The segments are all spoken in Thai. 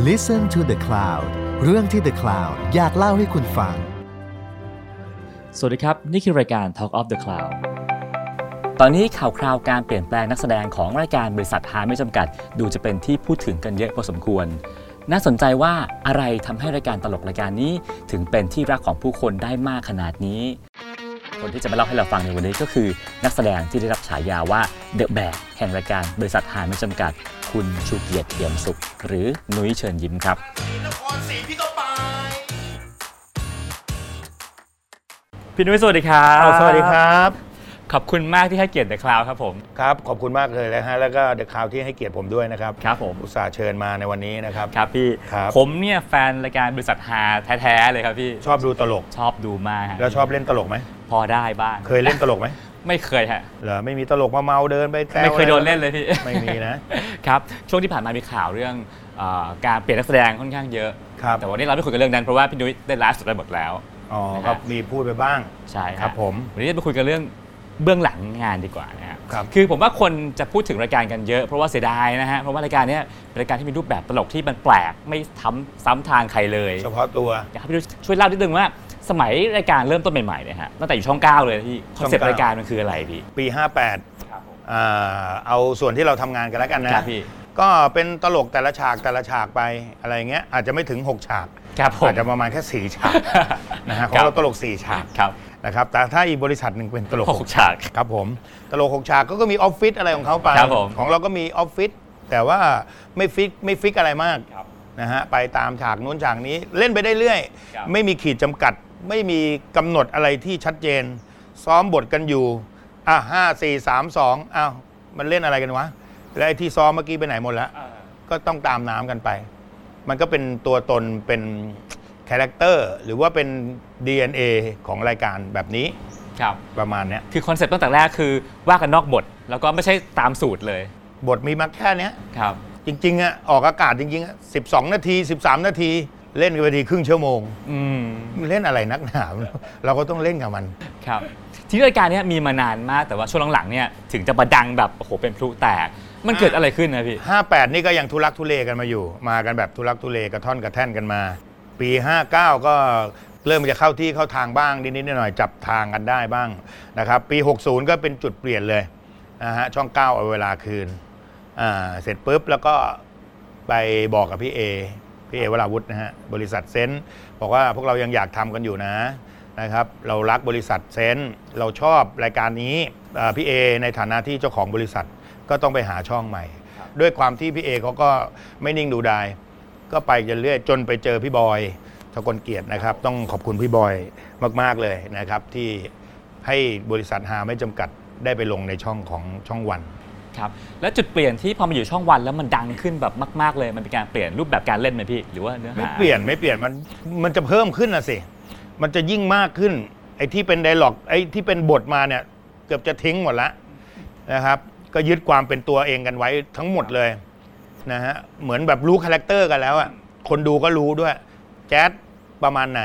Listen to the Cloud เรื่องที่ The Cloud อยากเล่าให้คุณฟัง สวัสดีครับ นี่คือรายการ Talk of the Cloud ตอนนี้ข่าวคราวการเปลี่ยนแปลงนักแสดงของรายการบริษัทหาไม่จำกัด ดูจะเป็นที่พูดถึงกันเยอะพอสมควร น่าสนใจว่าอะไรทำให้รายการตลกรายการนี้ ถึงเป็นที่รักของผู้คนได้มากขนาดนี้ คนที่จะมาเล่าให้เราฟังในวันนี้ก็คือ นักแสดงที่ได้รับฉายาว่าเดอะแบกแห่งรายการบริษัทหาไม่จำกัด คุณชูเกียรติเทียมสุข หรือนุ้ยเชิญยิ้มครับนครศรีพี่ก็ไปพี่นุ้ยสวัสดีครับอ้าวสวัสดีครับ ขอบคุณมากที่ให้เกียรติเดอะคลาวครับผม ครับขอบคุณมากเลยนะฮะแล้วก็เดอะคาวที่ให้เกียรติผมด้วยนะครับครับผม อุตส่าห์เชิญมาในวันนี้นะครับ ครับพี่ ครับ ผมเนี่ยแฟนรายการบริษัทฮาแท้ๆเลยครับพี่ชอบดูตลก ชอบดูมากฮะแล้วชอบเล่นตลกไหมพอได้บ้างเคยเล่นตลกไหมไม่เคยฮะ เหรอไม่มีตลกมาเมาเดินไปแซวไม่เคยโดนเล่นเลยพี่ ไม่มีนะ ครับ ช่วงที่ผ่านมามีข่าวเรื่องเออการเปลี่ยนนักแสดงค่อนข้างเยอะ ครับแต่วันนี้เราไม่คุยกันเรื่องนั้นเพราะว่าพี่นุ้ยได้ไลฟ์สดไปหมดแล้ว อ๋อนะฮะก็มีพูดไปบ้าง ใช่ฮะครับผม วันนี้จะไปคุยกันเรื่อง เบื้องหลังงานดีกว่านะครับครับคือผมว่าคนจะพูดถึงรายการกันเยอะเพราะว่าเสียดายนะฮะเพราะว่ารายการเนี้ยเป็นรายการที่มีรูปแบบตลกที่มันแปลกไม่ทำซ้ำทางใครเลยเฉพาะตัวอยากให้พี่นุ้ยช่วยเล่านิดนึงว่าสมัยรายการเริ่มต้นใหม่ๆเนี่ยฮะตั้งแต่อยู่ช่อง 9 เลยที่ concept ช่องเก้ารายการมันคืออะไรพี่ปี 58ครับผมอ่าเอาส่วนที่เราทำงานกันแล้วกันนะครับพี่ก็เป็นตลกแต่ละฉากแต่ละฉากไปอะไรเงี้ยอาจจะไม่ถึง 6 ฉากครับผมอาจจะประมาณแค่ 4 ฉากนะฮะของครับเราตลก 4 ฉากครับ นะครับแต่ถ้าอีกบริษัทหนึ่งเป็นตลกหกฉากครับผมตลกหกฉากก็ก็มีออฟฟิศอะไรของเขาไปครับผมของเราก็มีออฟฟิศแต่ว่าไม่ fix ไม่ fix อะไรมากครับนะฮะไปตามฉากนู้นฉากนี้เล่นไปได้เรื่อยครับไม่มีขีดจำกัด ไม่มีกำหนดอะไรที่ชัดเจน ซ้อมบทกันอยู่อะห้าสี่สามสองอ้าวมันเล่นอะไรกันวะแล้วไอ้ที่ซ้อมเมื่อกี้ไปไหนหมดแล้วก็ต้องตามน้ำกันไป มันก็เป็นตัวตนเป็น character หรือว่าเป็น DNA ของรายการแบบนี้ครับประมาณเนี้ยคือ concept ตั้งแต่แรกคือว่ากันนอกบท แล้วก็ไม่ใช่ตามสูตรเลย บทมีมาแค่เนี้ยครับจริงๆอะออกอากาศจริงๆอะ12 นาที 13 นาที เล่นกันไปทีครึ่งชั่วโมงอืมเล่นอะไรนักหนาเราก็ต้องเล่นกับมันครับที่รายการเนี้ยมีมานานมากแต่ว่าช่วงหลังๆเนี่ยถึงจะมาดังแบบโอ้โหเป็นพลุแตก มันเกิดอะไรขึ้นนะพี่ 58 นี่ก็ยังทุลักทุเลกันมาอยู่ มากันแบบทุลักทุเลกระท่อนกระแท่นกันมา ปี 59 ก็เริ่มจะเข้าที่เข้าทางบ้างนิดๆหน่อยๆจับทางกันได้บ้างนะครับปี 60 ก็เป็นจุดเปลี่ยนเลยนะฮะช่อง 9 เอาเวลาคืนอ่าเสร็จปุ๊บแล้วก็ไปบอกกับพี่เอพี่เอวราวุธนะฮะบริษัท Zense บอกว่าพวกเรายังอยากทำกันอยู่นะนะครับเรารักบริษัท Zense เราชอบรายการนี้อ่าพี่เอในฐานะที่เจ้าของบริษัทก็ต้องไปหาช่องใหม่ ด้วยความที่พี่เอเขาก็ไม่นิ่งดูดาย ก็ไปจนเรื่อยจนไปเจอพี่บอยทกลเกียรตินะครับ ต้องขอบคุณพี่บอยมาก ๆ เลยนะครับ ที่ให้บริษัทหาไม่จำกัดได้ไปลงในช่องของช่องวัน ครับ แล้วจุดเปลี่ยนที่พอมาอยู่ช่องวันแล้วมันดังขึ้นแบบมาก ๆ เลย มันเป็นการเปลี่ยนรูปแบบการเล่นไหมพี่ หรือว่าเนื้อหาไม่เปลี่ยนไม่เปลี่ยนมันมันจะเพิ่มขึ้นนะสิ มันจะยิ่งมากขึ้น ไอ้ที่เป็นไดล็อกไอ้ที่เป็นบทมาเนี่ย เกือบจะทิ้งหมดละนะครับ ก็ยึดความเป็นตัวเองกันไว้ทั้งหมดเลย นะฮะเหมือนแบบรู้ character กันแล้วอะคนดูก็รู้ด้วย แจ๊ดประมาณไหน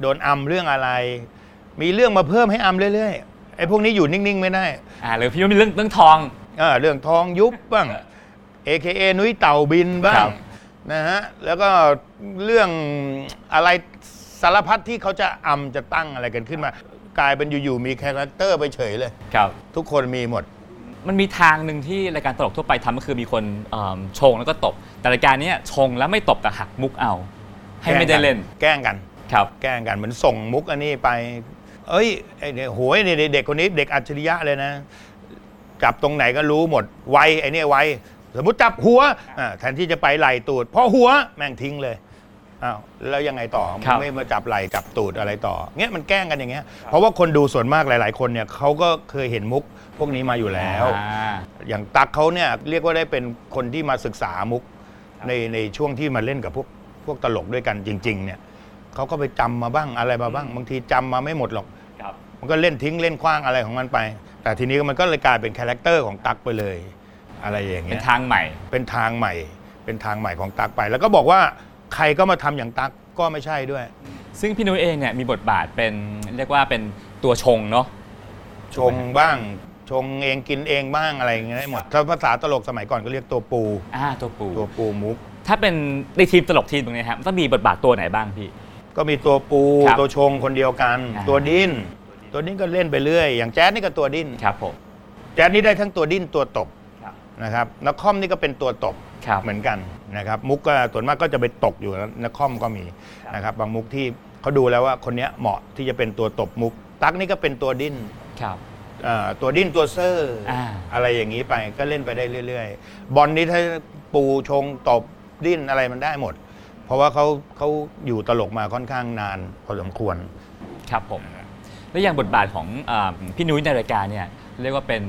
โดนอัมเรื่องอะไร มีเรื่องมาเพิ่มให้อัมเรื่อยๆไอ้พวกนี้อยู่นิ่งๆ ไม่ได้อ่าหรือพี่ว่ามีเรื่องเรื่องทองอ่าเรื่องทองยุบบ้าง AKA นุ้ยเต่าบินบ้าครังบนะฮะแล้วก็เรื่องอะไรสารพัดที่เขาจะอำจะตั้งอะไรกันขึ้นมา กลายเป็นอยู่ๆมี character ไปเฉยเลยครับ ทุกคนมีหมด มันมีทางหนึ่งที่รายการตลกทั่วไปทำก็คือมีคนเอิ่มชงแล้วก็ตบ แต่รายการเนี้ยชงแล้วไม่ตบแต่หักมุกเอา ให้ไม่ได้เล่นแกล้งกัน ครับ แกล้งกันเหมือนส่งมุกอันนี้ไป เอ้ยไอ้เนี่ยโหยเนี่ยเด็กคนนี้เด็กอัจฉริยะเลยนะ จับตรงไหนก็รู้หมด ไวไอ้เนี่ยไวสมมติจับหัวอ่าแทนที่จะไปไหลตูดพอหัวแม่งทิ้งเลย อ้าวแล้วยังไงต่อครับ ไม่มาจับไหลจับตูดอะไรต่อเงี้ยมันแกล้งกันอย่างเงี้ยเพราะว่าคนดูส่วนมากหลาย ๆ คนเนี่ยเขาก็เคยเห็นมุกพวกนี้มาอยู่แล้ว อ่า อย่างตั๊กเขาเนี่ยเรียกว่าได้เป็นคนที่มาศึกษามุกในในช่วงที่มาเล่นกับพวกพวกตลกด้วยกันจริง ๆ เนี่ยเขาก็ไปจำมาบ้างอะไรมาบ้าง บางทีจำมาไม่หมดหรอก ครับ มันก็เล่นทิ้งเล่นคว้างอะไรของมันไป แต่ทีนี้มันก็เลยกลายเป็น character ของตั๊กไปเลย อะไรอย่างเงี้ย เป็นทางใหม่ เป็นทางใหม่ เป็นทางใหม่ของตั๊กไป แล้วก็บอกว่า ใครก็มาทำอย่างตั๊กก็ไม่ใช่ด้วย ซึ่งพี่นุ้ยเองเนี่ยมีบทบาทเป็นเรียกว่าเป็นตัวชงเนาะ ชงบ้าง ชงเองกินเองบ้างอะไรอย่างเงี้ยหมดถ้าภาษาตลกสมัยก่อนก็เรียกตัวปู อ่าตัวปู ตัวปูมุก ถ้าเป็นในทีมตลกทีมตรงนี้ครับต้องมีบทบาทตัวไหนบ้างพี่ ก็มีตัวปูครับตัวชงคนเดียวกัน อ่า ตัวดิ้นตัวดิ้นก็เล่นไปเรื่อย อย่างแจ๊สนี่ก็ตัวดิ้นครับผม แจ๊สนี่ได้ทั้งตัวดิ้นตัวตบครับ นะครับนักคอมนี่ก็เป็นตัวตบครับเหมือนกันนะครับ มุกก็ส่วนมากก็จะไปตกอยู่แล้วนักคอมก็มีนะครับ บางมุกที่เขาดูแล้วว่าคนเนี้ยเหมาะที่จะเป็นตัวตบมุก ตั๊กนี่ก็เป็นตัวดิ้นครับเอ่อตัวดิ้นตัวเซอร์อ่าอะไรอย่างนี้ไปก็เล่นไปได้เรื่อย ๆ บอลนี่ถ้าปูชงตบดิ้นอะไรมันได้หมด เพราะว่าเขาเขาอยู่ตลกมาค่อนข้างนานพอสมควรครับผมแล้วอย่างบทบาทของอาพี่นุ้ยในรายการเนี่ยเรียกว่าเป็น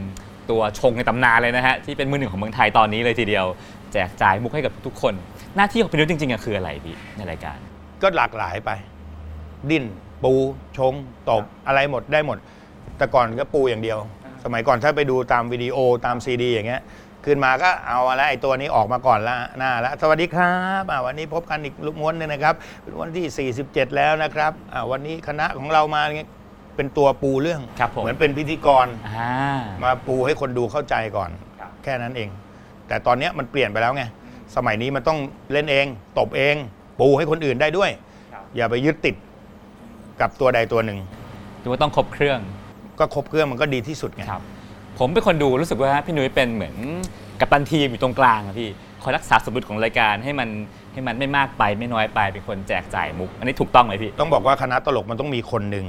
ตัวชงในตำนานเลยนะฮะที่เป็นมือหนึ่งของเมืองไทยตอนนี้เลยทีเดียว แจกจ่ายมุกให้กับทุกคน หน้าที่ของพี่นุ้ยจริงๆอะคืออะไรพี่ในรายการ ก็หลากหลายไป ดิ้น ปูชงตบอะไรหมดได้หมด แต่ก่อนก็ปูอย่างเดียว สมัยก่อนถ้าไปดูตามวิดีโอตามซีดี อย่างเงี้ยขึ้นมาก็เอาละไอตัวนี้ออกมาก่อนละหน้าละสวัสดีครับวันนี้พบกันอีกม้วนหนึงนะครับเป็นวันที่ 47 แล้วนะครับวันนี้คณะของเรามา เงี้ยเป็นตัวปูเรื่องครับผมเหมือนเป็นพิธีกรอ่า มาปูให้คนดูเข้าใจก่อน ครับ แค่นั้นเอง แต่ตอนเนี้ยมันเปลี่ยนไปแล้วไงสมัยนี้มันต้องเล่นเอง ตบเอง ปูให้คนอื่นได้ด้วยอย่าไปยึดติดกับตัวใดตัวหนึ่ง ดูว่าต้องครบเครื่องก็ครบเครื่องมันก็ดีที่สุดไง ครับ ผมเป็นคนดูรู้สึกว่าพี่นุ้ยเป็นเหมือนกัปตันทีมอยู่ตรงกลางอะพี่คอยรักษาสมดุลของรายการให้มันให้มันไม่มากไปไม่น้อยไปเป็นคนแจกจ่ายมุก อันนี้ถูกต้องไหมพี่ ต้องบอกว่าคณะตลกมันต้องมีคนหนึ่ง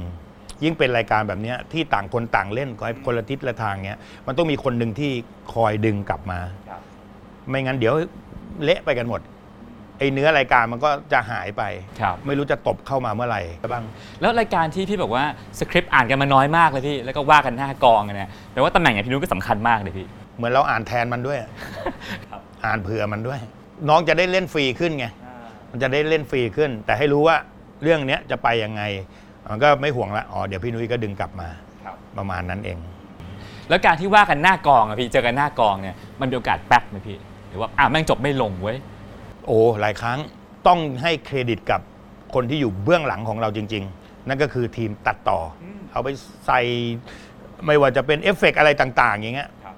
ยิ่งเป็นรายการแบบเนี้ยที่ต่างคนต่างเล่นคอยคนละทิศละทางเนี้ยมันต้องมีคนหนึ่งที่คอยดึงกลับมาครับไม่งั้นเดี๋ยวเละไปกันหมดไอ้เนื้อรายการมันก็จะหายไปครับไม่รู้จะตบเข้ามาเมื่อไหร่บ้างแล้วรายการที่พี่บอกว่าสคริปต์อ่านกันมาน้อยมากเลยพี่แล้วก็ว่ากันหน้ากองอะเนี่ยแปลว่าตำแหน่งอย่างพี่นุ้ยก็สำคัญมากเลยพี่เหมือนเราอ่านแทนมันด้วยครับอ่านเผื่อมันด้วย น้องจะได้เล่นฟรีขึ้นไงมันจะได้เล่นฟรีขึ้น แต่ให้รู้ว่าเรื่องเนี้ยจะไปยังไง มันก็ไม่ห่วงละอ๋อเดี๋ยวพี่นุ้ยก็ดึงกลับมาครับ ประมาณนั้นเอง แล้วการที่ว่ากันหน้ากองอะพี่เจอกันหน้ากองเนี่ยมันมีโอกาสแป๊กไหมพี่หรือว่าอะแม่งจบไม่ลงเว้ยโอ้หลายครั้งต้องให้เครดิตกับคนที่อยู่เบื้องหลังของเราจริง ๆ นั่นก็คือทีมตัดต่ออเอาไปใส่ไม่ว่าจะเป็นเอฟเฟกต์อะไรต่าง ๆ อย่างเงี้ยครับ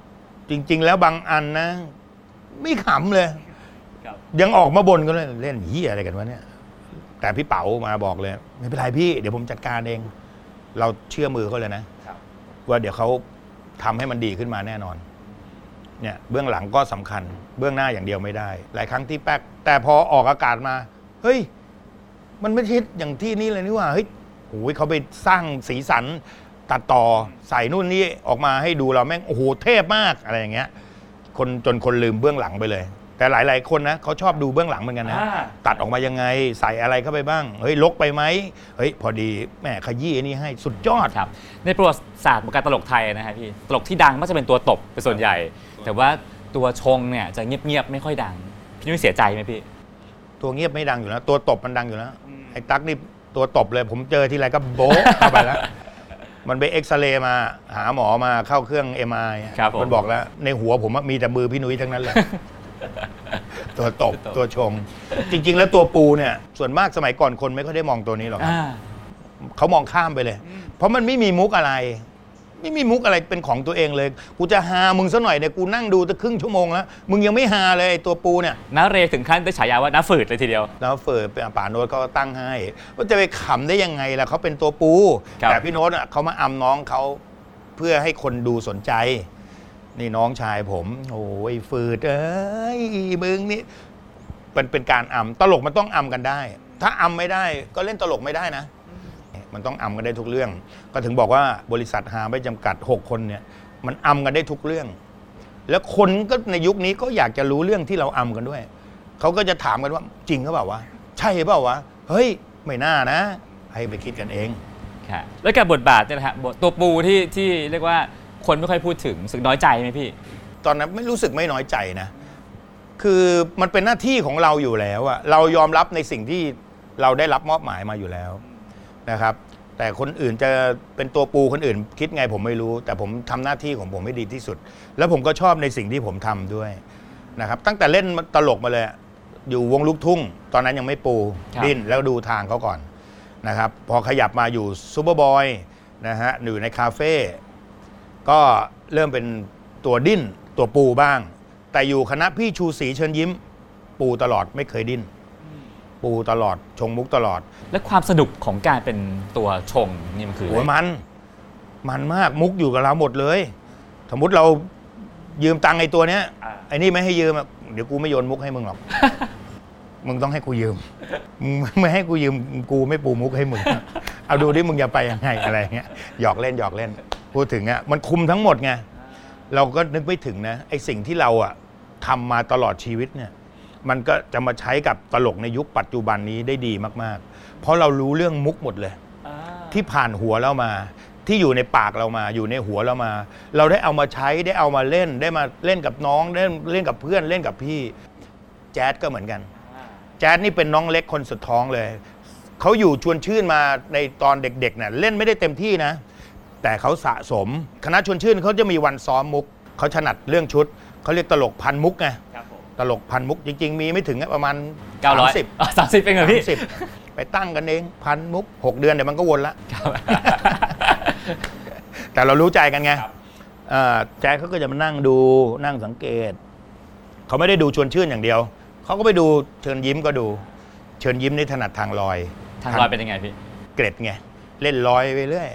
จริง ๆ แล้วบางอันนะ ไม่ขำเลยครับยังออกมาบ่นกันเลยเล่นเฮียอะไรกันวะเนี่ย แต่พี่เป๋ามาบอกเลย ไม่เป็นไรพี่เดี๋ยวผมจัดการเอง เราเชื่อมือเขาเลยนะครับว่าเดี๋ยวเขาทำให้มันดีขึ้นมาแน่นอนเนี่ยเบื้องหลังก็สำคัญ เบื้องหน้าอย่างเดียวไม่ได้ หลายครั้งที่แป๊กแต่พอออกอากาศมา เฮ้ย มันไม่ใช่อย่างที่นี่เลยนี่หว่าเฮ้ยโอ้ยเขาไปสร้างสีสันตัดต่อใส่นู่นนี่ออกมาให้ดูเราแม่งโอ้โหเทพมากอะไรอย่างเงี้ย คนจนคนลืมเบื้องหลังไปเลย แต่หลาย ๆ คนนะเขาชอบดูเบื้องหลังเหมือนกันนะอ่า ตัดออกมายังไงใส่อะไรเข้าไปบ้าง เฮ้ยลกไปไหมเฮ้ยพอดีแม่ขยี้อันนี้ให้สุดยอด ครับในประวัติศาสตร์ของการตลกไทยนะฮะพี่ตลกที่ดังมักจะเป็นตัวตบเป็นส่วนใหญ่ แต่ว่าตัวชงเนี่ยจะเงียบๆไม่ค่อยดัง พี่นุ้ยเสียใจไหมพี่ ตัวเงียบไม่ดังอยู่แล้ว ตัวตบมันดังอยู่แล้วไอ้ตั๊กนี่ตัวตบเลย ผมเจอทีไรก็โบ๊ะ เข้าไปแล้วมันไปเอ็กซเรย์มา หาหมอมาเข้าเครื่องเอ็มไอครับผม มันบอกแล้ว ในหัวผมอะมีแต่มือพี่นุ้ยทั้งนั้นเลย ตัวตบตัวตบตัวชง จริง ๆ แล้วตัวปูเนี่ย ส่วนมากสมัยก่อนคนไม่ค่อยได้มองตัวนี้หรอกครับอ่า เขามองข้ามไปเลย เพราะมันไม่มีมุกอะไร ไม่มีมุกอะไรเป็นของตัวเองเลย กูจะหามึงซะหน่อยเนี่ยกูนั่งดูตั้งครึ่งชั่วโมงแล้วมึงยังไม่หาเลยไอ้ตัวปูเนี่ยน้าเรถึงขั้นได้ฉายาว่าน้าฝืดเลยทีเดียว แล้วเฟิร์ป่าโน้ตเขาก็ตั้งให้ว่าจะไปขำได้ยังไงล่ะเขาเป็นตัวปู ครับ แต่พี่โน้ตอะเขามาอำน้องเขาเพื่อให้คนดูสนใจ นี่น้องชายผมโอ้ยฝืดเอ้ยมึงนี่เป็นเป็นการอำตลกมันต้องอำกันได้ ถ้าอำไม่ได้ก็เล่นตลกไม่ได้นะ มันต้องอำกันได้ทุกเรื่อง ก็ถึงบอกว่าบริษัทหาไม่จำกัด 6 คนเนี่ย มันอำกันได้ทุกเรื่อง แล้วคนก็ในยุคนี้ก็อยากจะรู้เรื่องที่เราอำกันด้วย เขาก็จะถามกันว่าจริงหรือเปล่าวะใช่เปล่าวะเฮ้ยไม่น่านะ ให้ไปคิดกันเองค่ะแล้วกับบทบาทเนี่ยนะฮะบทตัวปูที่ที่เรียกว่า คนไม่ค่อยพูดถึงรู้สึกน้อยใจไหมพี่ ตอนนั้นไม่รู้สึกไม่น้อยใจนะ คือมันเป็นหน้าที่ของเราอยู่แล้วอะเรายอมรับในสิ่งที่เราได้รับมอบหมายมาอยู่แล้วนะครับ แต่คนอื่นจะเป็นตัวปูคนอื่น คิดไงผมไม่รู้ แต่ผมทำหน้าที่ของผมให้ดีที่สุด แล้วผมก็ชอบในสิ่งที่ผมทำด้วยนะครับ ตั้งแต่เล่นตลกมาเลยอะอยู่วงลูกทุ่ง ตอนนั้นยังไม่ปูครับดิ้นแล้วดูทางเขาก่อนนะครับ พอขยับมาอยู่ซูเปอร์บอยนะฮะอยู่ในคาเฟ่ ก็เริ่มเป็นตัวดิ้นตัวปูบ้าง แต่อยู่คณะพี่ชูศรีเชิญยิ้ม ปูตลอดไม่เคยดิ้น ปูตลอดชงมุกตลอดและความสนุกของการเป็นตัวชงนี่มันคือโอ้ยอะไรมัน มันมากมุกอยู่กับเราหมดเลย สมมติเรายืมตังค์ไอ้ตัวเนี้ยอ่าไอ้นี่ไม่ให้ยืมอะเดี๋ยวกูไม่โยนมุกให้มึงหรอก มึงต้องให้กูยืมมึงไม่ให้กูยืมกูไม่ปูมุกให้มึง เอาดูดิมึงจะไปยังไงอะไรเงี้ยหยอกเล่นหยอกเล่น พูดถึงอะมันคุมทั้งหมดไงเราก็นึกไม่ถึงนะไอ้สิ่งที่เราอะทำมาตลอดชีวิตเนี่ย มันก็จะมาใช้กับตลกในยุคปัจจุบันนี้ได้ดีมากๆ เพราะเรารู้เรื่องมุกหมดเลยอ่าที่ผ่านหัวเรามา ที่อยู่ในปากเรามา อยู่ในหัวเรามา เราได้เอามาใช้ได้เอามาเล่นได้มาเล่นกับน้องได้เล่นกับเพื่อนเล่นกับพี่ แจ๊ดก็เหมือนกัน แจ๊ดนี่เป็นน้องเล็กคนสุดท้องเลยเขาอยู่ชวนชื่นมาในตอนเด็กๆเน่ะเล่นไม่ได้เต็มที่นะ แต่เขาสะสม คณะชวนชื่นเขาจะมีวันซ้อมมุกเขาถนัดเรื่องชุดเขาเรียกตลกพันมุกไงครับผมตลกพันมุกจริง ๆ มีไม่ถึงอะประมาณเก้าร้อยสิบสามสิบเป็นเหรอพี่สิบไปตั้งกันเองพันมุกหกเดือนเดี๋ยวมันก็วนละ ครับ แต่เรารู้ใจกันไงครับ เอ่อแจ๊คเขาก็จะมานั่งดูนั่งสังเกต เขาไม่ได้ดูชวนชื่นอย่างเดียว เขาก็ไปดูเชิญยิ้มก็ดู เชิญยิ้มนี่ถนัดทางลอยทางลอยเป็นยังไงพี่ เกร็ดไง เล่นลอยไปเรื่อย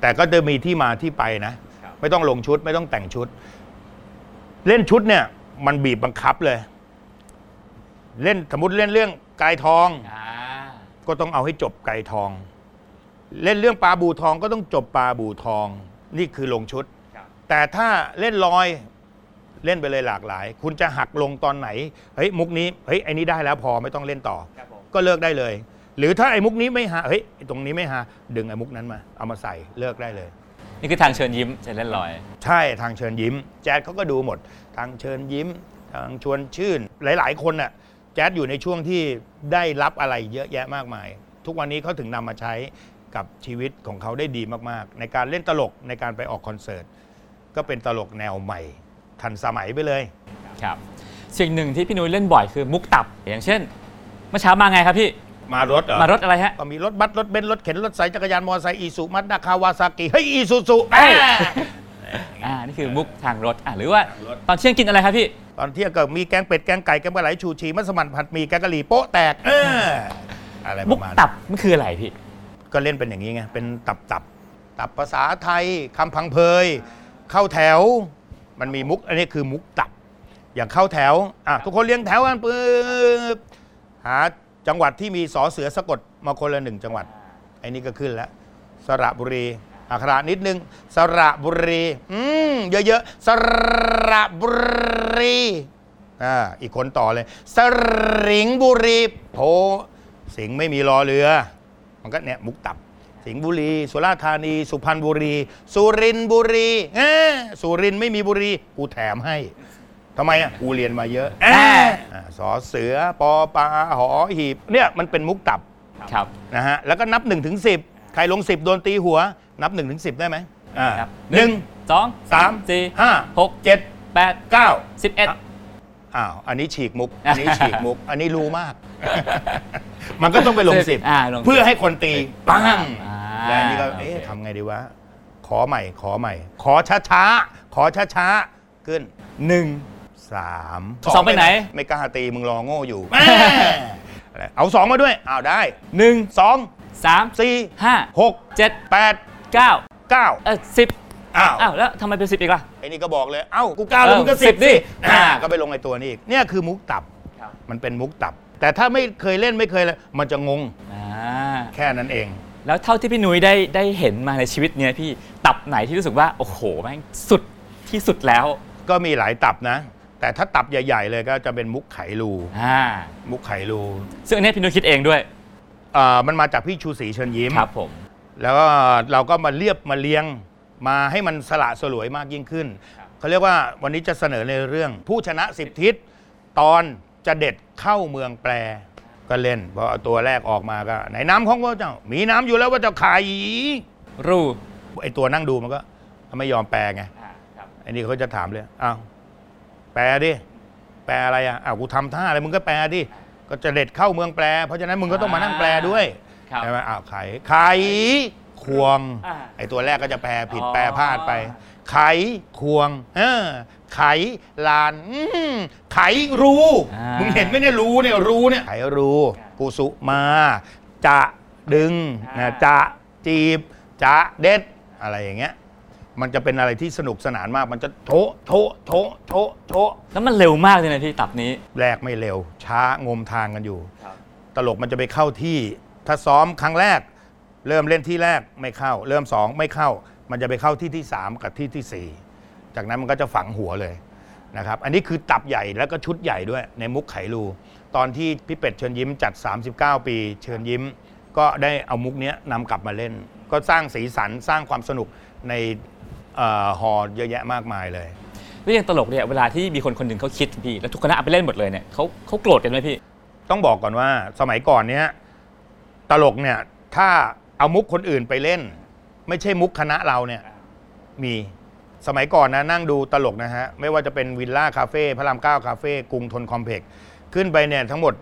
แต่ก็จะมีที่มาที่ไปนะครับไม่ต้องลงชุดไม่ต้องแต่งชุด เล่นชุดเนี่ย มันบีบบังคับเลย เล่นสมมติเล่นเรื่องกายทองอ่าก็ต้องเอาให้จบไก่ทอง เล่นเรื่องปลาบูทองก็ต้องจบปลาบูทอง นี่คือลงชุดครับแต่ถ้าเล่นลอยเล่นไปเลยหลากหลาย คุณจะหักลงตอนไหน เฮ้ยมุกนี้ เฮ้ยไอ้นี้ได้แล้วพอไม่ต้องเล่นต่อครับผมก็เลิกได้เลย หรือถ้าไอ้มุกนี้ไม่หาเฮ้ยไอ้ตรงนี้ไม่หาดึงไอ้มุกนั้นมา เอามาใส่เลิกได้เลย นี่คือทางเชิญยิ้มจะเล่นลอย ใช่ทางเชิญยิ้ม แจ๊ดเขาก็ดูหมด ทางเชิญยิ้ม ทางชวนชื่นหลาย ๆ คนน่ะแจ๊ดอยู่ในช่วงที่ได้รับอะไรเยอะแยะมากมาย ทุกวันนี้เขาถึงนำมาใช้กับชีวิตของเขาได้ดีมากๆ ในการเล่นตลกในการไปออกคอนเสิร์ตก็เป็นตลกแนวใหม่ ทันสมัยไปเลย ครับ สิ่งหนึ่งที่พี่นุ้ยเล่นบ่อยคือมุกตับ อย่างเช่นเมื่อเช้ามาไงครับพี่ มารถเหรอมารถอะไรฮะ ก็มีรถบัสรถเบนซ์รถเข็นรถสายจักรยานมอเตอร์ไซค์อีซูมัดนาคาวาซากิเฮ้ยอีซูซูอ่านี่คือมุกทางรถอ่าหรือว่าตอนเที่ยงกินอะไรครับพี่ ตอนเที่ยงก็มีแกงเป็ดแกงไก่แกงปลาไหลชูชีมัสมั่นผัดหมีแกงกะหรี่โป๊ะแตกเอออะไรประมาณ มุกตับมันคืออะไรพี่ ก็เล่นเป็นอย่างนี้ไงเป็นตับตับตับภาษาไทยคำพังเพย เข้าแถว มันมีมุกอันนี้คือมุกตับ อย่างเข้าแถวอะทุกคนเรียงแถวกันปึ๊บหา จังหวัดที่มีสอเสือสะกดมาคนละหนึ่งจังหวัดไอ้นี่ก็ขึ้นแล้วสระบุรีอักขระนิดนึง สระบุรี อืมเยอะๆ สระบุรีอ่าอีกคนต่อเลย สริงห์บุรีโพสิงห์ไม่มีรอเรือ มันก็เนี่ยมุกตับ สิงห์บุรี สุราษฎร์ธานี สุพรรณบุรี สุรินทร์บุรีเอ้อสุรินทร์ไม่มีบุรี กูแถมให้ ทำไมอะกูเรียนมาเยอะอ่าอ่าสอเสือปอปลาหอหีบเนี่ยมันเป็นมุกตับครับ นะฮะแล้วก็นับ1นถึงสิใครลง 10 โดนตีหัว นับ1นถึงสิได้ไหมอ่าครับหนึ่งสองสามสี่ห้าหกเจ็ดแปดเก้าสิบเอ็ดอ้าวอันนี้ฉีกมุก อันนี้ฉีกมุก อันนี้รู้มาก มันก็ต้องไปลงสิบอ่าลง10 เพื่อให้คนตีปังอ่าแล้วอันนี้ก็เอ๊ะทำไงดีวะ ขอใหม่ขอใหม่ ขอช้าช้าๆขอช้าช้าๆขึ้นหนึ่ง สามสองไปไหน ไม่กล้าตีมึงรอโง่อยู่อะไรเอาสองมาด้วยอ้าวได้หนึ่งสองสามสี่ห้าหกเจ็ดแปดเก้าเก้าเออสิบอ้าวอ้าวแล้วทำไมเป็นสิบอีกล่ะไอ้นี่ก็บอกเลย เอ้ากูเก้าแล้วเออมึงก็สิสิบบดิดิอ่าอ่าก็ไปลงไอ้ตัวนี้อีกเนี่ยคือมุกตับครับมันเป็นมุกตับ แต่ถ้าไม่เคยเล่นไม่เคยเลยมันจะงงอ่าแค่นั้นเอง แล้วเท่าที่พี่นุ้ยได้ได้เห็นมาในชีวิตเนี่ยพี่ตับไหนที่รู้สึกว่า โอ้โหแม่งสุดที่สุดแล้ว ก็มีหลายตับนะ แต่ถ้าตับใหญ่ๆเลยก็จะเป็นมุกไขรูอ่ามุกไขรูซึ่งอันนี้พี่นุ้ยคิดเองด้วยอ่ามันมาจากพี่ชูศรีเชิญยิ้ม ครับผม แล้วก็เราก็มาเรียบมาเลี้ยงมาให้มันสละสลวยมากยิ่งขึ้น เขาเรียกว่าวันนี้จะเสนอในเรื่อง ผู้ชนะสิบทิศตอนจะเด็ดเข้าเมืองแปลก็เล่นพอเอาตัวแรกออกมาก็ไหนน้ำของพระเจ้า มีน้ำอยู่แล้วว่าเจ้าขายรู้ไอตัวนั่งดูมันก็ไม่ยอมแปลไงครับไอ้นี่เขาจะถามเลยอ้าวแปลดิ แปลอะไรอะอ้าวกูทำท่าอะไรมึงก็แปลดิ ก็จะเด็ดเข้าเมืองแปล เพราะฉะนั้นมึงก็ต้องมานั่งแปลด้วยครับใช่ไหมอ้าวไขไข่ขควง อ่าไอตัวแรกก็จะแปลผิดอ๋อ แปลพลาดไป ไขควง เออ ไขลานอืมไขรูอ่ามึ มึงเห็นไหมเนี่ยรูเนี่ยรูเนี่ยไขรูกุสุมา จะดึงนะจะจีบ จะเด็ดอะไรอย่างเงี้ย มันจะเป็นอะไรที่สนุกสนานมาก มันจะโถโถโถโถโถแล้วมันเร็วมากเลยนะพี่ตับนี้ แรกไม่เร็ว ช้างมทางกันอยู่ครับตลกมันจะไปเข้าที่ ถ้าซ้อมครั้งแรก เริ่มเล่นที่แรกไม่เข้า เริ่มสองไม่เข้า มันจะไปเข้าที่ที่สามกับที่ที่สี่จากนั้นมันก็จะฝังหัวเลยนะครับอันนี้คือตับใหญ่แล้วก็ชุดใหญ่ด้วยในมุกไขรูตอนที่พี่เป็ดเชิญยิ้มจัด 39 ปี เชิญยิ้ม ก็ได้เอามุกเนี้ยนำกลับมาเล่น ก็สร้างสีสันสร้างความสนุกในเอ่อ ฮอลล์เยอะแยะมากมายเลยแล้วอย่างตลกเนี่ยเวลาที่มีคนคนหนึ่งเขาคิดพี่แล้วทุกคณะเอาไปเล่นหมดเลยเนี่ยเขาเขาโกรธกันไหมพี่ ต้องบอกก่อนว่าสมัยก่อนเนี้ยตลกเนี่ยถ้าเอามุกคนอื่นไปเล่น ไม่ใช่มุกคณะเราเนี่ยมีสมัยก่อนนะนั่งดูตลกนะฮะ ไม่ว่าจะเป็นวิลล่าคาเฟ่พระรามเก้าคาเฟ่กรุงทนคอมเพล็กซ์ขึ้นไปเนี่ยทั้งหมด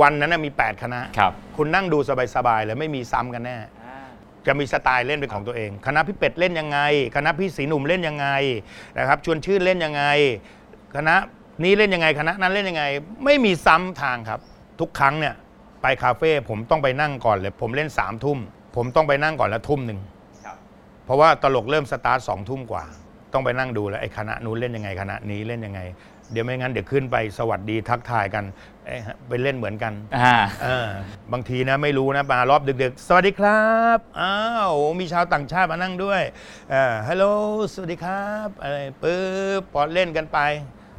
วันนั้นนะมี 8 คณะครับคุณนั่งดูสบายๆเลยไม่มีซ้ำกันแน่ จะมีสไตล์เล่นเป็นของตัวเอง คณะพี่เป็ดเล่นยังไง คณะพี่สีหนุ่มเล่นยังไงนะครับชวนชื่นเล่นยังไง คณะนี้เล่นยังไงคณะนั้นเล่นยังไง ไม่มีซ้ำทางครับ ทุกครั้งเนี่ยไปคาเฟ่ผมต้องไปนั่งก่อนเลย ผมเล่นสามทุ่มผมต้องไปนั่งก่อนแล้วทุ่มหนึ่งครับเพราะว่าตลกเริ่มสตาร์ทสองทุ่มกว่า ต้องไปนั่งดูแล้วไอ้คณะนู้นเล่นยังไงคณะนี้เล่นยังไง เดี๋ยวไม่งั้นเดี๋ยวขึ้นไปสวัสดีทักทายกันเอ้ยไปเล่นเหมือนกันอ่า เออบางทีนะไม่รู้นะมารอบดึกๆ สวัสดีครับอ้าวมีชาวต่างชาติมานั่งด้วยเอ่อฮัลโหลสวัสดีครับอะไรปึ๊บพอเล่นกันไป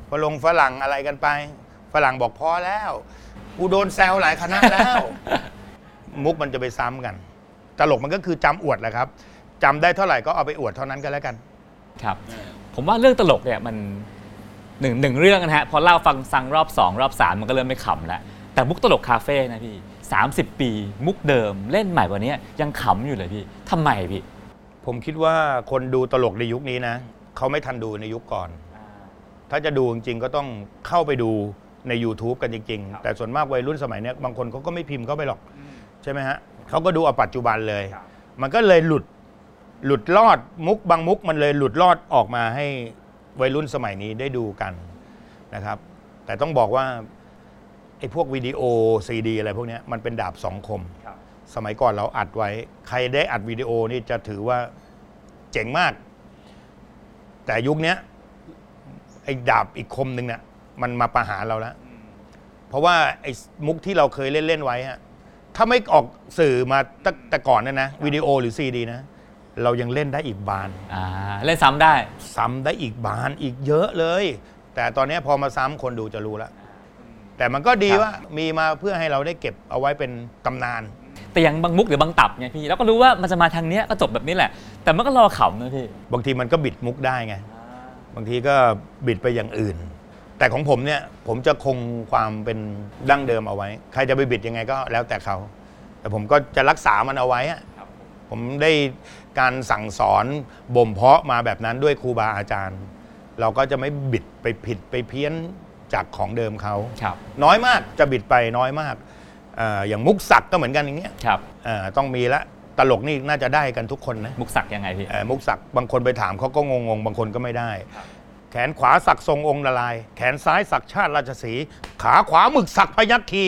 พอลงฝรั่งอะไรกันไป ฝรั่งบอกพอแล้วกูโดนแซวหลายคณะแล้ว มุกมันจะไปซ้ำกัน ตลกมันก็คือจำอวดแหละครับจำได้เท่าไหร่ก็เอาไปอวดเท่านั้นก็แล้วกัน ครับ ผมว่าเรื่องตลกเนี่ยมัน หนึ่งหนึ่งเรื่องนะฮะพอเล่าฟังฟังรอบ2รอบ3มันก็เริ่มไม่ขำแล้วแต่มุกตลกคาเฟ่นะพี่ 30 ปี มุกเดิมเล่นใหม่กว่านี้ยังขำอยู่เลยพี่ทำไมพี่ ผมคิดว่าคนดูตลกในยุคนี้นะเขาไม่ทันดูในยุคก่อน ถ้าจะดูจริงๆก็ต้องเข้าไปดูใน YouTube กันจริงครับๆแต่ส่วนมากวัยรุ่นสมัยเนี้ยบางคนเขาก็ไม่พิมพ์เข้าไปหรอก ใช่ไหมฮะเขาก็ดูเอาปัจจุบันเลยครับมันก็เลยหลุดหลุดรอดมุกบางมุกมันเลยหลุดรอดออกมาให้ วัยรุ่นสมัยนี้ได้ดูกันนะครับ แต่ต้องบอกว่าไอ้พวกวิดีโอซีดีอะไรพวกเนี้ยมันเป็นดาบสองคมครับสมัยก่อนเราอัดไว้ ใครได้อัดวิดีโอนี่จะถือว่าเจ๋งมาก แต่ยุคเนี้ยไอ้ดาบอีกคมหนึ่งเนี่ยมันมาประหารเราแล้ว เพราะว่าไอ้มุกที่เราเคยเล่นเล่นๆไว้ฮะถ้าไม่ออกสื่อมาตั้งแต่ก่อนเนยนะวิดีโอหรือซีดีนะ เรายังเล่นได้อีกบาน อ่าเล่นซ้ำได้ ซ้ำได้อีกบานอีกเยอะเลย แต่ตอนนี้พอมาซ้ำคนดูจะรู้แล้ว แต่มันก็ดีครับ ว่ามีมาเพื่อให้เราได้เก็บเอาไว้เป็นตำนาน แต่อย่างบางมุกหรือบางตับเนี่ยพี่เราก็รู้ว่ามันจะมาทางเนี้ยก็จบแบบนี้แหละ แต่มันก็รอขำนะพี่ บางทีมันก็บิดมุกได้ไง บางทีก็บิดไปอย่างอื่น แต่ของผมเนี่ยผมจะคงความเป็นดั้งเดิมเอาไว้ ใครจะไปบิดยังไงก็แล้วแต่เขา แต่ผมก็จะรักษามันเอาไว้อะ ผมได้การสั่งสอนบ่มเพาะมาแบบนั้นด้วยครูบาอาจารย์ เราก็จะไม่บิดไปผิดไปเพี้ยนจากของเดิมเขา ครับ น้อยมากจะบิดไปน้อยมากเอ่ออย่างมุกสักก็เหมือนกันอย่างเงี้ยครับ เอ่อต้องมีละตลกนี่น่าจะได้กันทุกคนนะ มุกสักยังไงพี่ เอ่อมุกสักบางคนไปถามเขาก็งงๆบางคนก็ไม่ได้ แขนขวาสักทรงองค์ละลาย แขนซ้ายสักชาติราชสีห์ขาขวาหมึกสักพยัคฆ์คี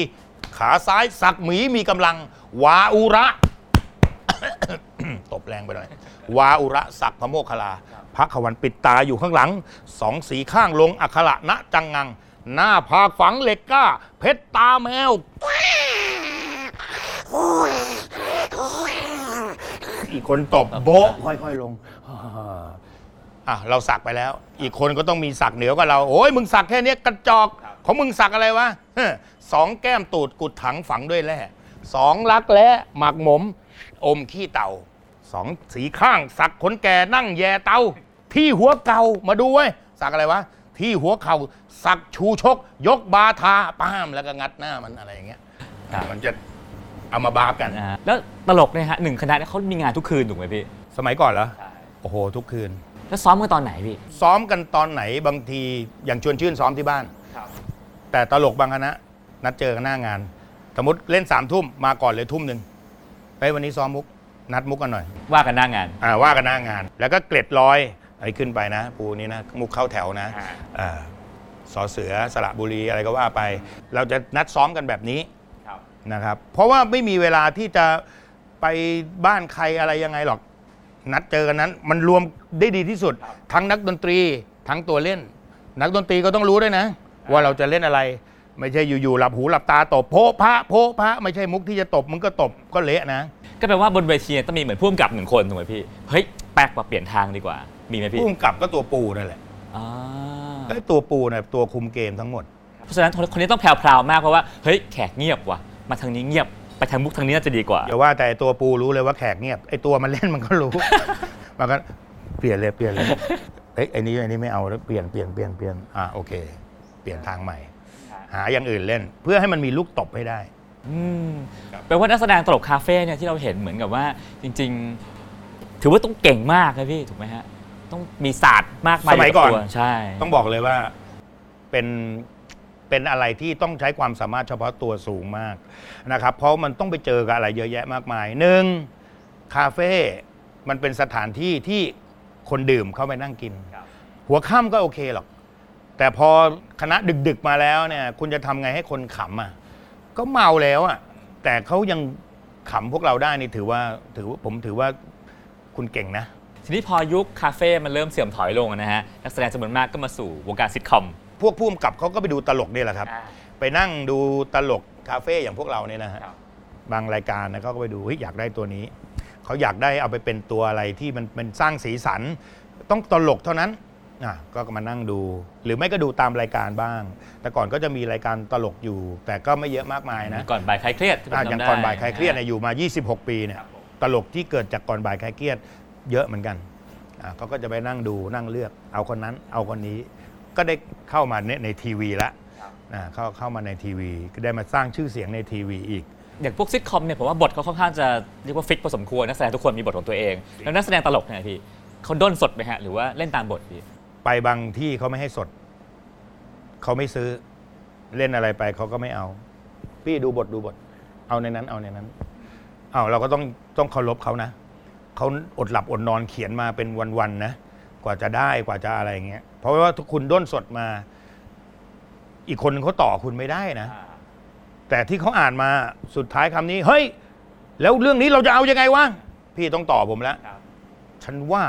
ขาซ้ายสักหมีมีกำลัง วาอุระ ตบแรงไปหน่อย วาอุระสักพระโมคคลาพระขวันปิดตาอยู่ข้างหลัง สองสีข้างลงอัคระณจังงัง หน้าผากฝังเหล็กก้า เพชรตาแมว อีกคนตบโบะค่อยๆลง อะเราสักไปแล้ว อีกคนก็ต้องมีสักเหนือกว่าเรา โอ้ยมึงสักแค่เนี้ยกระจอก ของมึงสักอะไรวะเฮ้อสองแก้มตูดกุดถังฝังด้วยแร่สองลักแร้หมักหมม อมขี้เต่าสองสีข้างสักขนแก่นั่งแย่เตาที่หัวเก่ามาดูไว้ยสักอะไรวะที่หัวเข่าสักชูชก ยกบาทาป้ามแล้วก็งัดหน้ามันอะไรอย่างเงี้ยครับมันจะเอามาบาปกันอ่าแล้วตลกเนี่ยฮะหนึ่งคณะเนี่ยเขามีงานทุกคืนถูกไหมพี่สมัยก่อนเหรอโอ้โหทุกคืน แล้วซ้อมกันตอนไหนพี่ซ้อมกันตอนไหนบางทีอย่างชวนชื่นซ้อมที่บ้านครับแต่ตลกบางคณะนัดเจอกันหน้างาน สมมติเล่นสามทุ่มมาก่อนเลยทุ่มหนึ่ง ไปวันนี้ซ้อมมุกนัดมุกกันหน่อย ว่ากันหน้างาน อ่าว่ากันหน้างาน แล้วก็เกล็ดร้อยไอ้ขึ้นไปนะ ปูนี้นะมุกเข้าแถวนะอ่า อ่าสอเสือสระบุรีอะไรก็ว่าไป เราจะนัดซ้อมกันแบบนี้ ครับ นะครับเพราะว่าไม่มีเวลาที่จะไปบ้านใครอะไรยังไงหรอก นัดเจอกันนั้น มันรวมได้ดีที่สุดทั้งนักดนตรีทั้งตัวเล่น นักดนตรีก็ต้องรู้ด้วยนะ ว่าเราจะเล่นอะไร ไม่ใช่อยู่ๆหลับหูหลับตาตบโพะพระโพะพระไม่ใช่มุกที่จะตบมึงก็ตบก็เละนะก็แปลว่าบนเวทีต้องมีเหมือนผู้กำกับหนึ่งคนถูกไหมพี่ เฮ้ย แป๊กมาเปลี่ยนทางดีกว่า มีไหมพี่ผู้กำกับก็ตัวปูนั่นแหละอ่าไอ้ตัวปูเนี่ยตัวคุมเกมทั้งหมด เพราะฉะนั้นคนคนนี้ต้องแพรวๆมากเพราะว่า เฮ้ย แขกเงียบว่ะ มาทางนี้เงียบ ไปทางมุกทางนี้น่าจะดีกว่า อย่าว่าแต่ตัวปูรู้เลยว่าแขกเงียบไอ้ตัวมันเล่นมันก็รู้ มันก็เปลี่ยนเลยเปลี่ยนเลยเอ้ยไอ้นี้ไอ้นี้ไม่เอาแล้วเปลี่ยนเปลี่ยนเปลี่ยนเปลี่ยนอะโอเค เปลี่ยนทางใหม่ หาอย่างอื่นเล่น เพื่อให้มันมีลูกตบให้ได้อืมครับแปลว่านักแสดงตลกคาเฟ่เนี่ยที่เราเห็นเหมือนกับว่าจริง ๆ ถือว่าต้องเก่งมากนะพี่ถูกไหมฮะ ต้องมีศาสตร์มากมายสมัยก่อนบตัวใช่ ต้องบอกเลยว่าเป็นเป็นอะไรที่ต้องใช้ความสามารถเฉพาะตัวสูงมากนะครับ เพราะมันต้องไปเจอกับอะไรเยอะแยะมากมายหนึ่งคาเฟ่ มันเป็นสถานที่ที่คนดื่มเข้าไปนั่งกินครับหัวค่ำก็โอเคหรอก แต่พอคณะดึกๆมาแล้วเนี่ย คุณจะทำไงให้คนขำอะก็เมาแล้วอะแต่เขายังขำพวกเราได้นี่ถือว่าถือว่าผมถือว่าคุณเก่งนะ ทีนี้พอยุคคาเฟ่มันเริ่มเสื่อมถอยลงนะฮะนักแสดงจำนวนมากก็มาสู่วงการซิทคอม พวกผู้กำกับเขาก็ไปดูตลกนี่แหละครับไปนั่งดูตลกคาเฟ่อย่างพวกเราเนี่ยนะฮะครับบางรายการนะเขาก็ไปดูเฮ้ยอยากได้ตัวนี้ เขาอยากได้เอาไปเป็นตัวอะไรที่มันมันสร้างสีสัน ต้องตลกเท่านั้น อะก็มานั่งดู หรือไม่ก็ดูตามรายการบ้าง แต่ก่อนก็จะมีรายการตลกอยู่ แต่ก็ไม่เยอะมากมายนะก่อนบ่ายคลายเครียดที่ผมอะจำอย่างได้ก่อนบ่ายคลายเครียดเนี่ยอยู่มา 26 ปีเนี่ยตลกที่เกิดจากก่อนบ่ายคลายเครียดเยอะเหมือนกันอะเขาก็จะไปนั่งดูนั่งเลือกเอาคนนั้นเอาคนนี้ ก็ได้เข้ามาในในทีวีละอะเข้าเข้ามาในทีวีก็ได้มาสร้างชื่อเสียงในทีวีอีก อย่างพวกซิทคอมเนี่ยผมว่าบทเขาค่อนข้างจะเรียกว่าฟิกพอสมควรนักแสดงทุกคนมีบทของตัวเอง แล้วนักแสดงตลกเนี่ยพี่เขาด้นสดไหมฮะหรือว่าเล่นตามบทพี่ ไปบางที่เขาไม่ให้สด เขาไม่ซื้อเล่นอะไรไปเขาก็ไม่เอา พี่ดูบทดูบท เอาในนั้น เอาในนั้นเอาเราก็ต้องต้องเคารพเขานะเขาอดหลับอดนอนเขียนมาเป็นวันๆนะกว่าจะได้กว่าจะอะไรเงี้ย เพราะว่าทุกคุณด้นสดมา อีกคนนึงเขาต่อคุณไม่ได้นะ แต่ที่เขาอ่านมาสุดท้ายคำนี้ เฮ้ย แล้วเรื่องนี้เราจะเอายังไงวะพี่ต้องต่อผมแล้วครับฉันว่า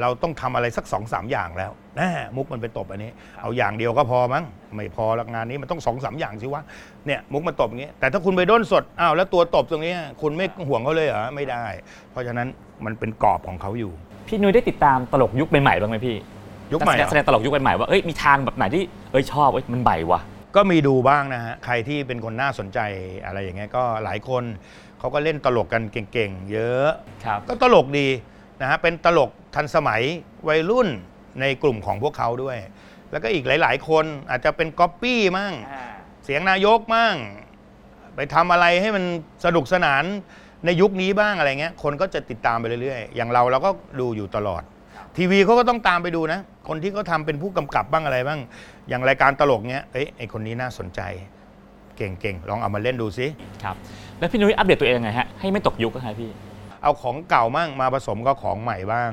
เราต้องทำอะไรสักสองสามอย่างแล้วแน่มุกมันไปตบอันนี้ เอาอย่างเดียวก็พอมั้งไม่พอละงานนี้มันต้องสองสามอย่างสิวะเนี่ยมุกมันตบอย่างนี้ แต่ถ้าคุณไปด้นสดอ้าวแล้วตัวตบตรงนี้ คุณไม่ห่วงเขาเลยเหรอไม่ได้ เพราะฉะนั้นมันเป็นกรอบของเขาอยู่ พี่นุ้ยได้ติดตามตลกยุคใหม่ๆบ้างไหมพี่ยุคใหม่เหรนักอแสดงตลกยุคใหม่ๆว่าเอ้ยมีทางแบบไหนที่เอ้ยชอบเอ้ยมันใบว่ะก็มีดูบ้างนะฮะใครที่เป็นคนน่าสนใจอะไรอย่างเงี้ยก็หลายคนเขาก็เล่นตลกกันเก่งๆ เยอะครับก็ตลกดีนะฮะเป็นตลก ทันสมัยวัยรุ่นในกลุ่มของพวกเขาด้วย แล้วก็อีกหลาย ๆ คนอาจจะเป็นก๊อปปี้มั่ง เสียงนายกมั่ง ไปทำอะไรให้มันสนุกสนานในยุคนี้บ้างอะไรเงี้ย คนก็จะติดตามไปเรื่อย ๆ อย่างเราเราก็ดูอยู่ตลอด ทีวีเขาก็ต้องตามไปดูนะ คนที่เขาทำเป็นผู้กำกับบ้างอะไรบ้าง อย่างรายการตลกเนี้ยเอ้ยไอคนนี้น่าสนใจ เก่งๆ ลองเอามาเล่นดูซิครับ แล้วพี่นุ้ยอัปเดตตัวเองยังไงฮะ ให้ไม่ตกยุคอะครับพี่ เอาของเก่ามั่งมาผสมกับของใหม่บ้าง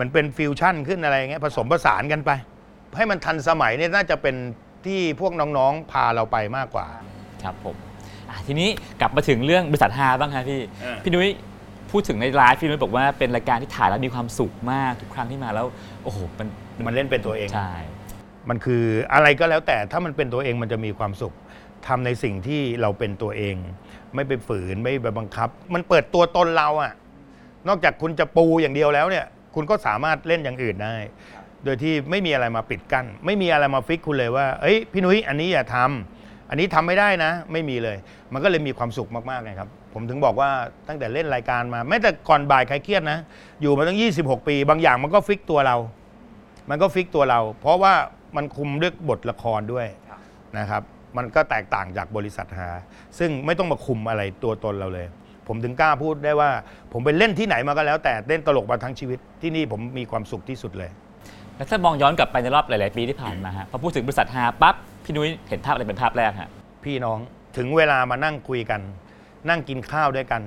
มันเป็นฟิวชั่นขึ้นอะไรเงี้ยผสมผสานกันไป ให้มันทันสมัยเนี่ยน่าจะเป็นที่พวกน้องๆพาเราไปมากกว่า ครับผมอะทีนี้กลับมาถึงเรื่องบริษัทฮาบ้างครับพี่ เออ พี่นุ้ยพูดถึงในไลฟ์พี่นุ้ยบอกว่าเป็นรายการที่ถ่ายแล้วมีความสุขมากทุกครั้งที่มาแล้ว โอ้โหมันมันเล่นเป็นตัวเอง ใช่ มันคืออะไรก็แล้วแต่ถ้ามันเป็นตัวเองมันจะมีความสุขทำในสิ่งที่เราเป็นตัวเอง ไม่ไปฝืนไม่ไปบังคับ มันเปิดตัวตนเราอะนอกจากคุณจะปูอย่างเดียวแล้วเนี่ย คุณก็สามารถเล่นอย่างอื่นได้ โดยที่ไม่มีอะไรมาปิดกั้นไม่มีอะไรมา fix คุณเลยว่าเอ้ยพี่นุ้ยอันนี้อย่าทำอันนี้ทำไม่ได้นะ ไม่มีเลย มันก็เลยมีความสุขมากๆไงครับผมถึงบอกว่าตั้งแต่เล่นรายการมาแม้แต่ก่อนบ่ายใครเครียดนะ อยู่มาตั้ง 26 ปี บางอย่างมันก็ fix ตัวเรา มันก็ fix ตัวเรา เพราะว่ามันคุมด้วยบทละครด้วยนะครับ มันก็แตกต่างจากบริษัทหา ซึ่งไม่ต้องมาคุมอะไรตัวตนเราเลย ผมถึงกล้าพูดได้ว่า ผมไปเล่นที่ไหนมาก็แล้ว แต่เล่นตลกมาทั้งชีวิตที่นี่ผมมีความสุขที่สุดเลย แล้วถ้ามองย้อนกลับไปในรอบหลาย ๆ ปีที่ผ่านมาฮะพอพูดถึงบริษัทฮาปั๊บพี่นุ้ยเห็นภาพอะไรเป็นภาพแรกฮะพี่น้องถึงเวลามานั่งคุยกัน นั่งกินข้าวด้วยกัน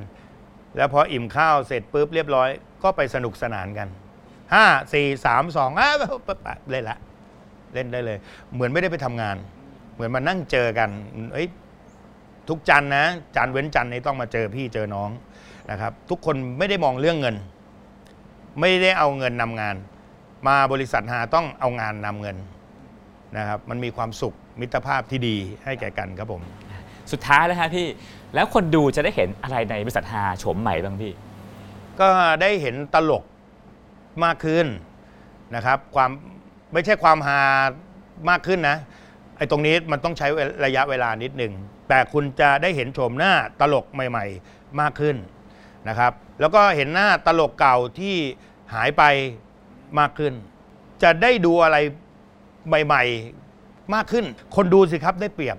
แล้วพออิ่มข้าวเสร็จปุ๊บเรียบร้อย ก็ไปสนุกสนานกันห้าสี่สามสองอะเล่นละ เล่นได้เลย เหมือนไม่ได้ไปทำงาน เหมือนมานั่งเจอกันเอ้ย ทุกจันทร์นะจันทร์เว้นจันทร์นี่ต้องมาเจอพี่เจอน้องนะครับ ทุกคนไม่ได้มองเรื่องเงิน ไม่ได้เอาเงินนำงาน มาบริษัทหาต้องเอางานนำเงินนะครับ มันมีความสุขมิตรภาพที่ดีให้แก่กันครับผม สุดท้ายแล้วฮะพี่แล้วคนดูจะได้เห็นอะไรในบริษัทฮาโฉมใหม่บ้างพี่ ก็ได้เห็นตลกมากขึ้นนะครับ ความไม่ใช่ความฮามากขึ้นนะไอ้ตรงนี้มันต้องใช้ระยะเวลานิดหนึ่ง แต่คุณจะได้เห็นโฉมหน้าตลกใหม่ ๆ มากขึ้นนะครับ แล้วก็เห็นหน้าตลกเก่าที่หายไปมากขึ้น จะได้ดูอะไรใหม่ ๆ มากขึ้น คนดูสิครับได้เปรียบ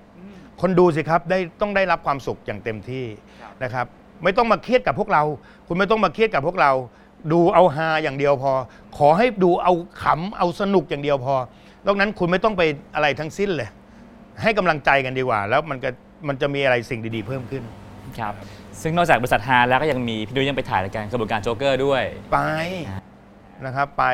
คนดูสิครับได้ต้องได้รับความสุขอย่างเต็มที่นะครับ ไม่ต้องมาเครียดกับพวกเรา คุณไม่ต้องมาเครียดกับพวกเรา ดูเอาฮาอย่างเดียวพอ ขอให้ดูเอาขำเอาสนุกอย่างเดียวพอนอกนั้นคุณไม่ต้องไปอะไรทั้งสิ้นเลย ให้กำลังใจกันดีกว่า แล้วมันก็ มันจะมีอะไรสิ่งดีๆเพิ่มขึ้น ครับ ซึ่งนอกจากบริษัทฮาแล้วก็ยังมีพี่ดุ้ยยังไปถ่ายรายการกระบวนการโจ๊กเกอร์ด้วย ไปนะครับไป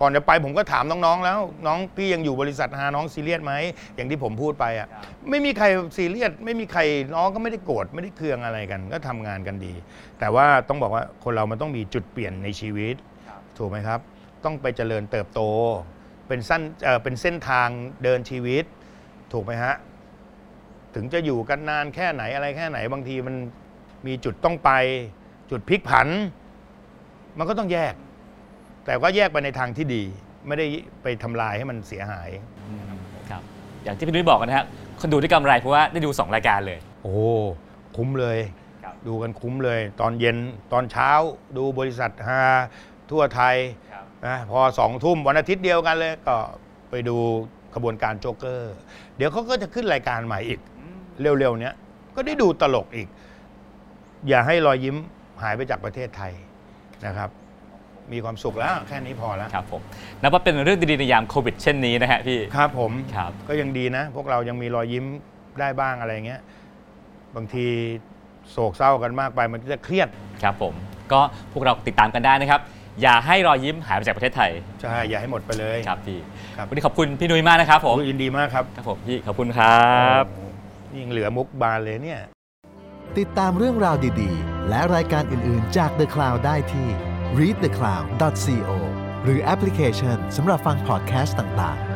ก่อนจะไปผมก็ถามน้องๆ แล้ว น้องพี่ยังอยู่บริษัทฮาน้องซีเรียสไหมอย่างที่ผมพูดไปอะไม่มีใครซีเรียสไม่มีใครน้องก็ไม่ได้โกรธไม่ได้เคืองอะไรกัน ก็ทำงานกันดี แต่ว่าต้องบอกว่าคนเรามันต้องมีจุดเปลี่ยนในชีวิต ถูกไหมครับ ต้องไปเจริญเติบโต เป็นสั้นเอ่อเป็นเส้นทางเดินชีวิต ถูกไหมฮะ ถึงจะอยู่กันนานแค่ไหนอะไรแค่ไหน บางทีมันมีจุดต้องไป จุดพลิกผัน มันก็ต้องแยก แต่ก็แยกไปในทางที่ดี ไม่ได้ไปทำลายให้มันเสียหายครับ อย่างที่พี่ดุ้ยบอกกันนะฮะคนดูได้กำไรเพราะว่าได้ดู 2 รายการเลย โอ้คุ้มเลยครับดูกันคุ้มเลย ตอนเย็นตอนเช้าดูบริษัทฮาทั่วไทยครับนะพอสองทุ่มวันอาทิตย์เดียวกันเลยก็ไปดูขบวนการโจ๊กเกอร์ เดี๋ยวเขาก็จะขึ้นรายการใหม่อีก เร็วๆเนี้ยก็ได้ดูตลกอีก อย่าให้รอยยิ้มหายไปจากประเทศไทยนะครับ มีความสุขแล้วแค่นี้พอแล้วครับผมนับว่าเป็นเรื่องดีๆในยามโควิดเช่นนี้นะฮะพี่ครับผมครับก็ยังดีนะ พวกเรายังมีรอยยิ้มได้บ้างอะไรเงี้ยบางทีโศกเศร้ากันมากไปมันจะเครียดครับผม ก็พวกเราติดตามกันได้นะครับ อย่าให้รอยยิ้มหายไปจากประเทศไทยใช่อย่าให้หมดไปเลยครับพี่ครับวันนี้ขอบคุณพี่นุ้ยมากนะครับผมโอ้ยยินดีมากครับครับผมพี่ขอบคุณครับโอ้นี่ ยังเหลือมุกบานเลยเนี่ย ติดตามเรื่องราวดีๆ และรายการอื่นๆจาก The Cloud ได้ที่ readthecloud.co หรือแอปพลิเคชันสำหรับฟังพอดแคสต์ต่างๆ